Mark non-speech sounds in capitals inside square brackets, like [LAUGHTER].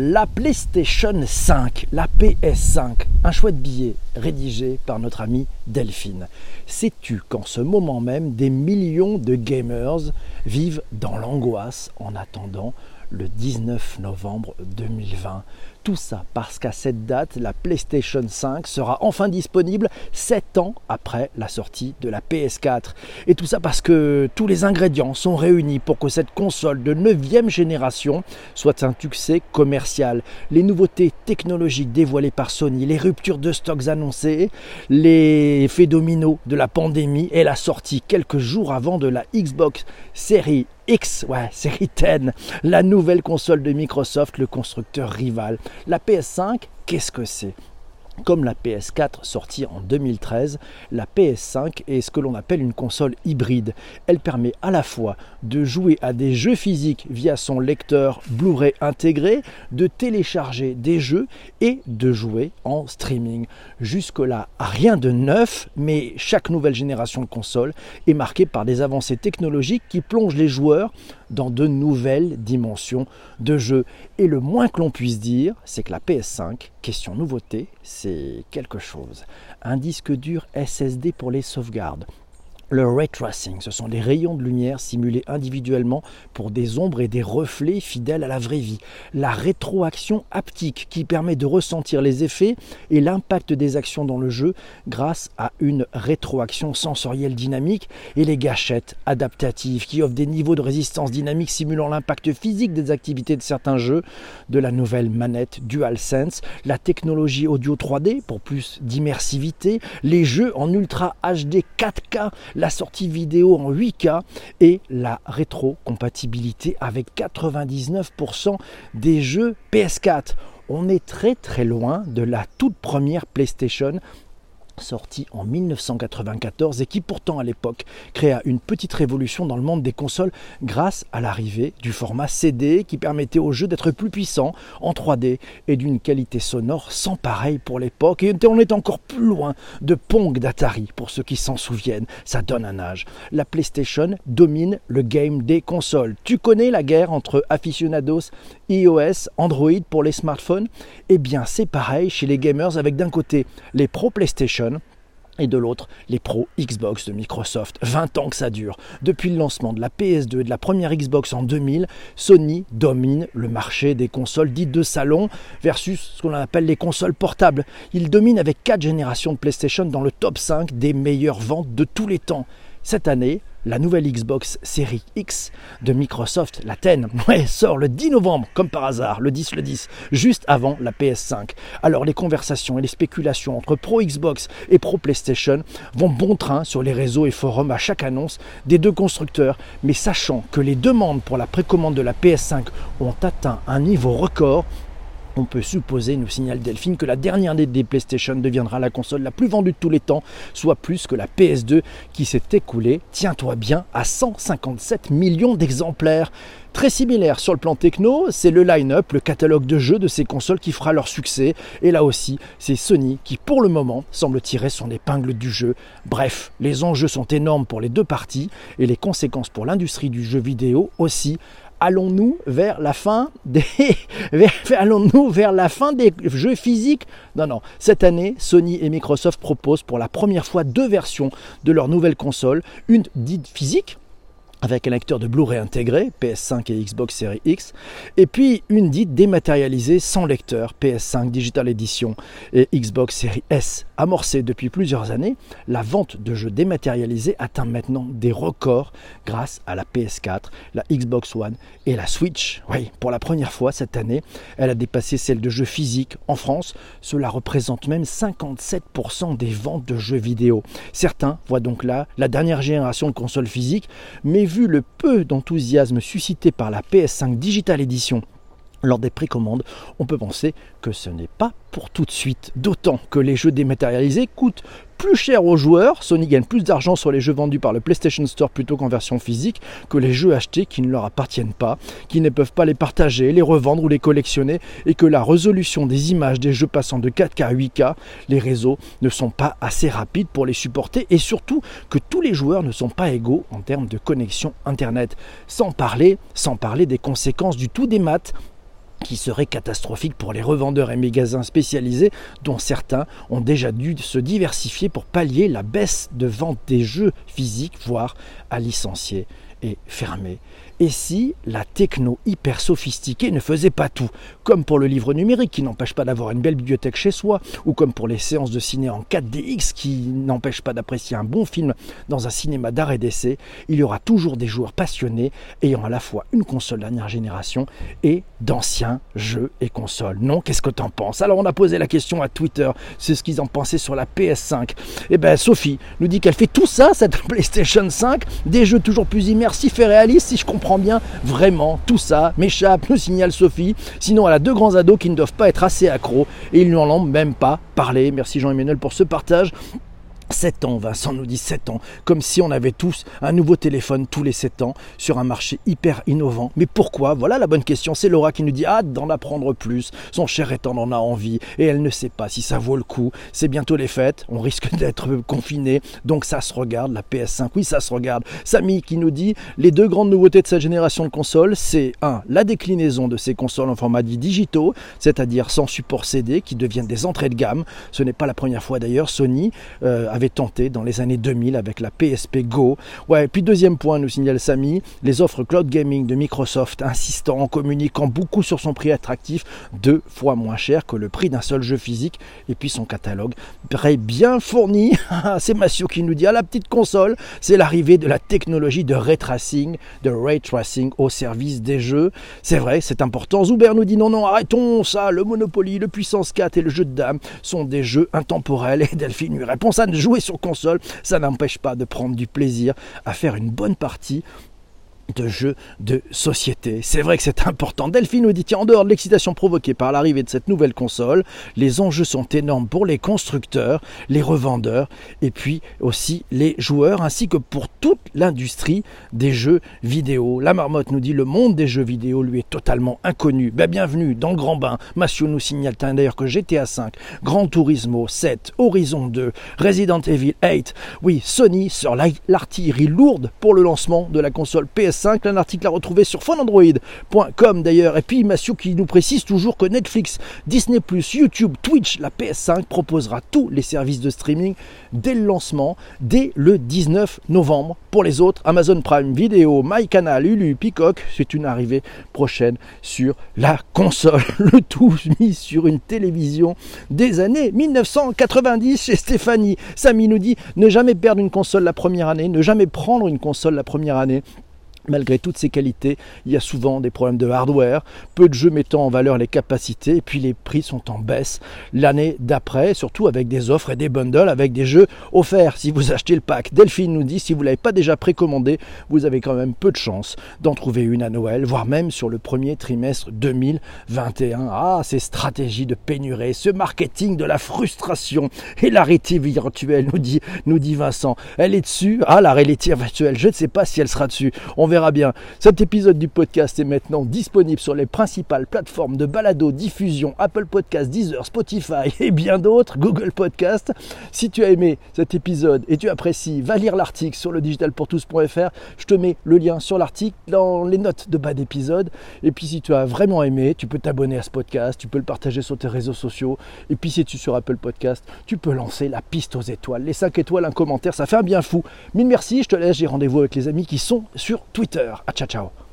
La PlayStation 5, la PS5, un chouette billet rédigé par notre amie Delphine. Sais-tu qu'en ce moment même, des millions de gamers vivent dans l'angoisse en attendant le 19 novembre 2020 tout ça parce qu'à cette date, la PlayStation 5 sera enfin disponible 7 ans après la sortie de la PS4. Et tout ça parce que tous les ingrédients sont réunis pour que cette console de 9 génération soit un succès commercial. Les nouveautés technologiques dévoilées par Sony, les ruptures de stocks annoncées, les effets dominos de la pandémie et la sortie quelques jours avant de la Xbox Series X, ouais, [LAUGHS] série 10, la nouvelle console de Microsoft, le constructeur rival. La PS5, qu'est-ce que c'est? Comme la PS4 sortie en 2013, la PS5 est ce que l'on appelle une console hybride. Elle permet à la fois de jouer à des jeux physiques via son lecteur Blu-ray intégré, de télécharger des jeux et de jouer en streaming. Jusque-là, rien de neuf, mais chaque nouvelle génération de console est marquée par des avancées technologiques qui plongent les joueurs dans de nouvelles dimensions de jeu. Et le moins que l'on puisse dire, c'est que la PS5, question nouveauté, c'est quelque chose. Un disque dur SSD pour les sauvegardes, le ray tracing, ce sont des rayons de lumière simulés individuellement pour des ombres et des reflets fidèles à la vraie vie. La rétroaction haptique qui permet de ressentir les effets et l'impact des actions dans le jeu grâce à une rétroaction sensorielle dynamique et les gâchettes adaptatives qui offrent des niveaux de résistance dynamique simulant l'impact physique des activités de certains jeux, de la nouvelle manette DualSense, la technologie audio 3D pour plus d'immersivité, les jeux en Ultra HD 4K, la sortie vidéo en 8K et la rétrocompatibilité avec 99% des jeux PS4. On est très très loin de la toute première PlayStation sorti en 1994 et qui pourtant à l'époque créa une petite révolution dans le monde des consoles grâce à l'arrivée du format CD qui permettait aux jeux d'être plus puissants en 3D et d'une qualité sonore sans pareil pour l'époque et on est encore plus loin de Pong d'Atari pour ceux qui s'en souviennent, ça donne un âge. La PlayStation domine le game des consoles. Tu connais la guerre entre aficionados, iOS, Android pour les smartphones Eh bien c'est pareil chez les gamers avec d'un côté les pro PlayStation et de l'autre les pros Xbox de Microsoft. 20 ans que ça dure. Depuis le lancement de la PS2 et de la première Xbox en 2000, Sony domine le marché des consoles dites de salon versus ce qu'on appelle les consoles portables. Il domine avec 4 générations de PlayStation dans le top 5 des meilleures ventes de tous les temps. Cette année, la nouvelle Xbox Series X de Microsoft, la 10, [LAUGHS] sort le 10 novembre, comme par hasard, le 10 le 10, juste avant la PS5. Alors les conversations et les spéculations entre pro Xbox et pro PlayStation vont bon train sur les réseaux et forums à chaque annonce des deux constructeurs, mais sachant que les demandes pour la précommande de la PS5 ont atteint un niveau record, on peut supposer, nous signale Delphine, que la dernière année des PlayStation deviendra la console la plus vendue de tous les temps, soit plus que la PS2 qui s'est écoulée, tiens-toi bien, à 157 millions d'exemplaires. Très similaire sur le plan techno, c'est le line-up, le catalogue de jeux de ces consoles qui fera leur succès. Et là aussi, c'est Sony qui, pour le moment, semble tirer son épingle du jeu. Bref, les enjeux sont énormes pour les deux parties et les conséquences pour l'industrie du jeu vidéo aussi [LAUGHS] allons-nous vers la fin des jeux physiques? Non non, cette année, Sony et Microsoft proposent pour la première fois deux versions de leur nouvelle console, une dite physique avec un lecteur de Blu-ray intégré, PS5 et Xbox Series X, et puis une dite dématérialisée sans lecteur, PS5 Digital Edition et Xbox Series S. Amorcée depuis plusieurs années, la vente de jeux dématérialisés atteint maintenant des records grâce à la PS4, la Xbox One et la Switch. Oui, pour la première fois cette année, elle a dépassé celle de jeux physiques en France. Cela représente même 57% des ventes de jeux vidéo. Certains voient donc là la dernière génération de consoles physiques, mais vu le peu d'enthousiasme suscité par la PS5 Digital Edition lors des précommandes, on peut penser que ce n'est pas pour tout de suite. D'autant que les jeux dématérialisés coûtent plus cher aux joueurs. Sony gagne plus d'argent sur les jeux vendus par le PlayStation Store plutôt qu'en version physique que les jeux achetés qui ne leur appartiennent pas, qui ne peuvent pas les partager, les revendre ou les collectionner, et que la résolution des images des jeux passant de 4K à 8K, les réseaux ne sont pas assez rapides pour les supporter, et surtout que tous les joueurs ne sont pas égaux en termes de connexion Internet. Sans parler, sans parler des conséquences du tout des maths qui serait catastrophique pour les revendeurs et magasins spécialisés dont certains ont déjà dû se diversifier pour pallier la baisse de vente des jeux physiques, voire à licencier et fermer. Et si la techno hyper sophistiquée ne faisait pas tout Comme pour le livre numérique qui n'empêche pas d'avoir une belle bibliothèque chez soi, ou comme pour les séances de ciné en 4DX qui n'empêchent pas d'apprécier un bon film dans un cinéma d'art et d'essai, il y aura toujours des joueurs passionnés ayant à la fois une console dernière génération et d'anciens jeux et consoles. Non, qu'est-ce que t'en penses? Alors on a posé la question à Twitter, c'est ce qu'ils en pensaient sur la PS5. Eh ben Sophie nous dit qu'elle fait tout ça, cette [LAUGHS] PlayStation 5, des jeux toujours plus immersifs et réalistes, si je comprends bien, vraiment, tout ça m'échappe, nous signale Sophie. Sinon, elle a deux grands ados qui ne doivent pas être assez accros et ils n'en ont même pas parlé. Merci Jean-Emmanuel pour ce partage. 7 ans, Vincent nous dit 7 ans, comme si on avait tous un nouveau téléphone tous les 7 ans sur un marché hyper innovant. Mais pourquoi? Voilà la bonne question. C'est Laura qui nous dit hâte d'en apprendre plus. Son cher étant en a envie et elle ne sait pas si ça vaut le coup. C'est bientôt les fêtes, on risque [LAUGHS] d'être confiné, donc ça se regarde. La PS5, oui, ça se regarde. Samy qui nous dit les deux grandes nouveautés de cette génération de consoles, c'est 1. La déclinaison de ces consoles en format dit digitaux, c'est-à-dire sans support CD, qui deviennent des entrées de gamme. Ce n'est pas la première fois d'ailleurs. Sony euh, avait tenté dans les années 2000 avec la PSP Go. Ouais, puis deuxième point, nous signale Samy, les offres cloud gaming de Microsoft insistant en communiquant beaucoup sur son prix attractif, deux fois moins cher que le prix d'un seul jeu physique, et puis son catalogue très bien fourni. [LAUGHS] c'est Massio qui nous dit à la petite console, c'est l'arrivée de la technologie de ray tracing, de ray tracing au service des jeux. C'est vrai, c'est important. Zuber nous dit non, non, arrêtons ça, le Monopoly, le Puissance 4 et le jeu de dames sont des jeux intemporels. Et Delphine lui répond ça ne joue sur console, ça n'empêche pas de prendre du plaisir à faire une bonne partie de jeux de société. C'est vrai que c'est important. Delphine nous dit en dehors de l'excitation provoquée par l'arrivée de cette nouvelle console, les enjeux sont énormes pour les constructeurs, les revendeurs et puis aussi les joueurs ainsi que pour toute l'industrie des jeux vidéo. La marmotte nous dit le monde des jeux vidéo lui est totalement inconnu. Ben, bienvenue dans le grand bain. Massio nous signale d'ailleurs que GTA 5, Gran Turismo 7, Horizon 2, Resident Evil 8, oui, Sony sort l'artillerie lourde pour le lancement de la console PS un article à retrouver sur phoneandroid.com d'ailleurs. Et puis Massio qui nous précise toujours que Netflix, Disney, YouTube, Twitch, la PS5 proposera tous les services de streaming dès le lancement, dès le 19 novembre. Pour les autres, Amazon Prime Video, MyCanal, Hulu, Peacock, c'est une arrivée prochaine sur la console. [LAUGHS] Le tout mis sur une télévision des années 1990 chez Stéphanie. Samy nous dit ne jamais perdre une console la première année, ne jamais prendre une console la première année. Malgré toutes ces qualités, il y a souvent des problèmes de hardware, peu de jeux mettant en valeur les capacités, et puis les prix sont en baisse l'année d'après, surtout avec des offres et des bundles avec des jeux offerts si vous achetez le pack. Delphine nous dit si vous ne l'avez pas déjà précommandé, vous avez quand même peu de chance d'en trouver une à Noël, voire même sur le premier trimestre 2021. Ah, ces stratégies de pénurie, ce marketing de la frustration et la réalité virtuelle, nous dit, nous dit Vincent. Elle est dessus? Ah, la réalité virtuelle, je ne sais pas si elle sera dessus. On verra Cet épisode du podcast est maintenant disponible sur les principales plateformes de balado, diffusion, Apple Podcast, Deezer, Spotify et bien d'autres, Google Podcast. Si tu as aimé cet épisode et tu apprécies, va lire l'article sur le digitalpourtous.fr. Je te mets le lien sur l'article dans les notes de bas d'épisode. Et puis si tu as vraiment aimé, tu peux t'abonner à ce podcast, tu peux le partager sur tes réseaux sociaux. Et puis si tu es sur Apple Podcast, tu peux lancer la piste aux étoiles. Les 5 étoiles, un commentaire, ça fait un bien fou. Mille merci, je te laisse, j'ai rendez-vous avec les amis qui sont sur Twitter. À ciao ciao